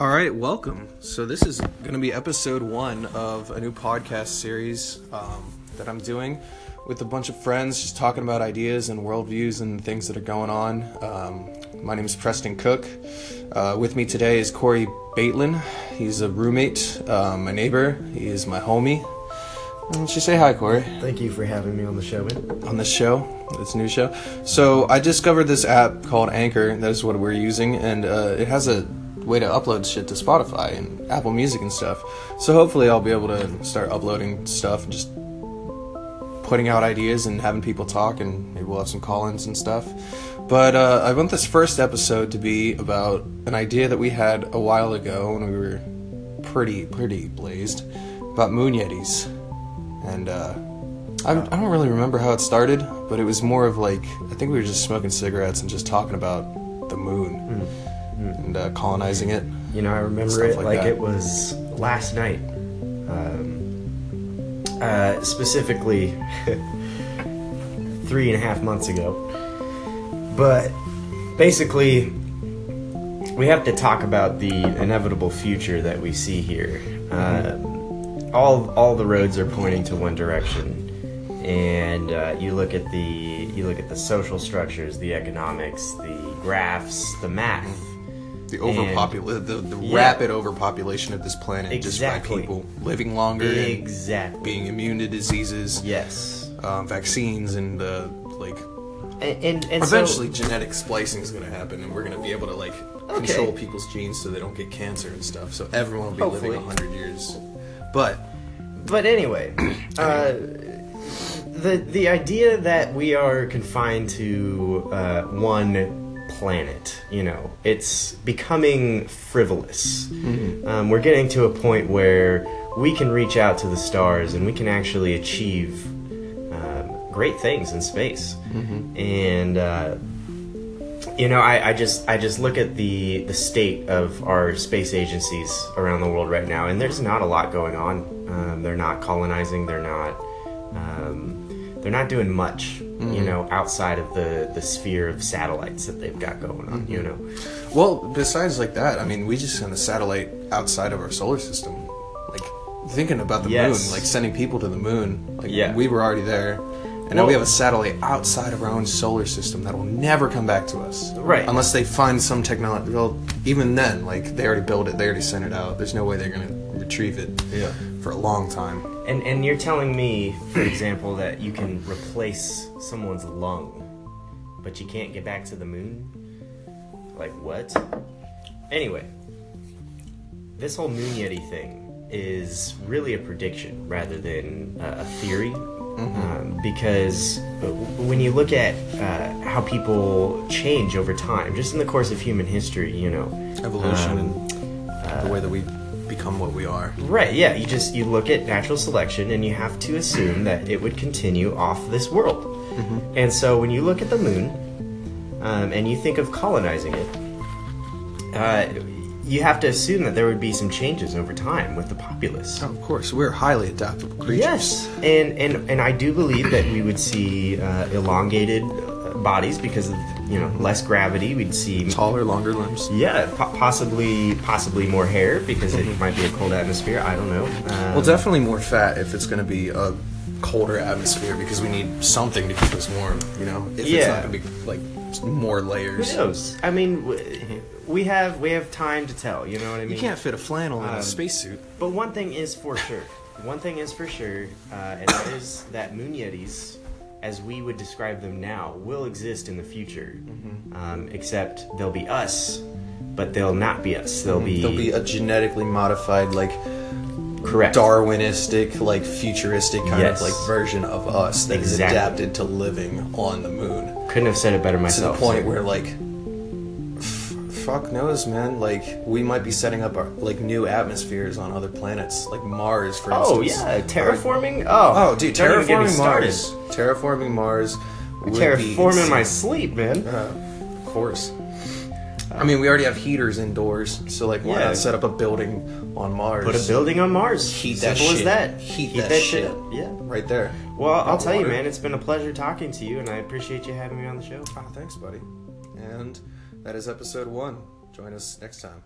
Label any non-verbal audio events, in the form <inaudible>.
All right, welcome. So this is going to be episode one of a new podcast series um, that I'm doing with a bunch of friends, just talking about ideas and worldviews and things that are going on. Um, my name is Preston Cook. Uh, with me today is Corey Baitlin. He's a roommate, um, my neighbor. He is my homie. Why don't you say hi, Corey? Thank you for having me on the show, man. on this show, this new show. So I discovered this app called Anchor. That is what we're using, and uh, it has a way to upload shit to Spotify and Apple Music and stuff. So hopefully I'll be able to start uploading stuff and just putting out ideas and having people talk, and maybe we'll have some call-ins and stuff. But uh, I want this first episode to be about an idea that we had a while ago when we were pretty, pretty blazed about moon yetis. And uh, I, I don't really remember how it started, but it was more of like I think we were just smoking cigarettes and just talking about the moon and uh, colonizing it. You know, I remember it like like, it was last night. Um, uh, specifically, <laughs> three and a half months ago. But basically, we have to talk about the inevitable future that we see here. Um, all all the roads are pointing to one direction, and uh, you look at the you look at the social structures, the economics, the graphs, the math. The overpopul the, the Yeah. rapid overpopulation of this planet just by people living longer Exactly. being immune to diseases, Yes. um, vaccines, and uh, like And and, and so- eventually genetic splicing is going to happen, and we're going to be able to like Okay. control people's genes so they don't get cancer and stuff. So everyone will be Hopefully. living hundred years. But But anyway, <clears throat> uh, the the idea that we are confined to uh, one planet, you know, it's becoming frivolous. Um, we're getting to a point where we can reach out to the stars and we can actually achieve um, great things in space. And uh, you know, I, I just I just look at the the state of our space agencies around the world right now, and there's not a lot going on. Um, they're not colonizing. They're not. Um, they're not doing much, you mm. know, outside of the the sphere of satellites that they've got going on. You mm-hmm. know, Well, besides like that, I mean, we just sent a satellite outside of our solar system. Like thinking about the Yes. moon, like sending people to the moon. Like Yeah. we were already there, and now we have a satellite outside of our own solar system that will never come back to us. Right. Unless they find some technology. Well, even then, like they already built it, they already sent it out. There's no way they're gonna retrieve it. Yeah. For a long time. and and you're telling me, for example, that you can replace someone's lung, but you can't get back to the moon. Like what? Anyway, this whole moon yeti thing is really a prediction rather than a theory. Um, because when you look at uh, how people change over time, just in the course of human history, you know, Evolution um, and the way that we become what we are. Right, yeah. You just you look at natural selection and you have to assume that it would continue off this world. And so when you look at the moon um, and you think of colonizing it, uh, you have to assume that there would be some changes over time with the populace. Oh, of course, we're highly adaptable creatures. Yes, and and and I do believe that we would see uh, elongated bodies because of you know less gravity. We'd see Taller, longer limbs. yeah, po- possibly possibly more hair because it might be a cold atmosphere. I don't know. Um, Well, definitely more fat if it's going to be a colder atmosphere because we need something to keep us warm. You know, if it's not going to be like more layers. Who knows? I mean, w- we have we have time to tell. You know what I mean? You can't fit a flannel in a Um, spacesuit. But one thing is for sure. One thing is for sure, uh, and that is that moon yetis, as we would describe them now, will exist in the future. Mm-hmm. Um, except they'll be us, but they'll not be us. They'll be There'll be a genetically modified, like correct. Darwinistic, like futuristic kind Yes. of like version of us that is Exactly. adapted to living on the moon. Couldn't have said it better myself. To the point where like. Fuck knows, man. Like we might be setting up our, like new atmospheres on other planets, like Mars, for Oh instance. yeah, terraforming. Oh, Oh, dude, don't even get me terraforming started. Mars. Terraforming Mars. Terraforming my sleep, man. Uh, of course. I mean, we already have heaters indoors, so like, why Yeah. not set up a building on Mars? Put a building on Mars. Heat that Simple as that. Heat, that, shit. Yeah. Right there. Well, I'll tell you, man, it's been a pleasure talking to you, and I appreciate you having me on the show. Ah, thanks, buddy. And that is episode one. Join us next time.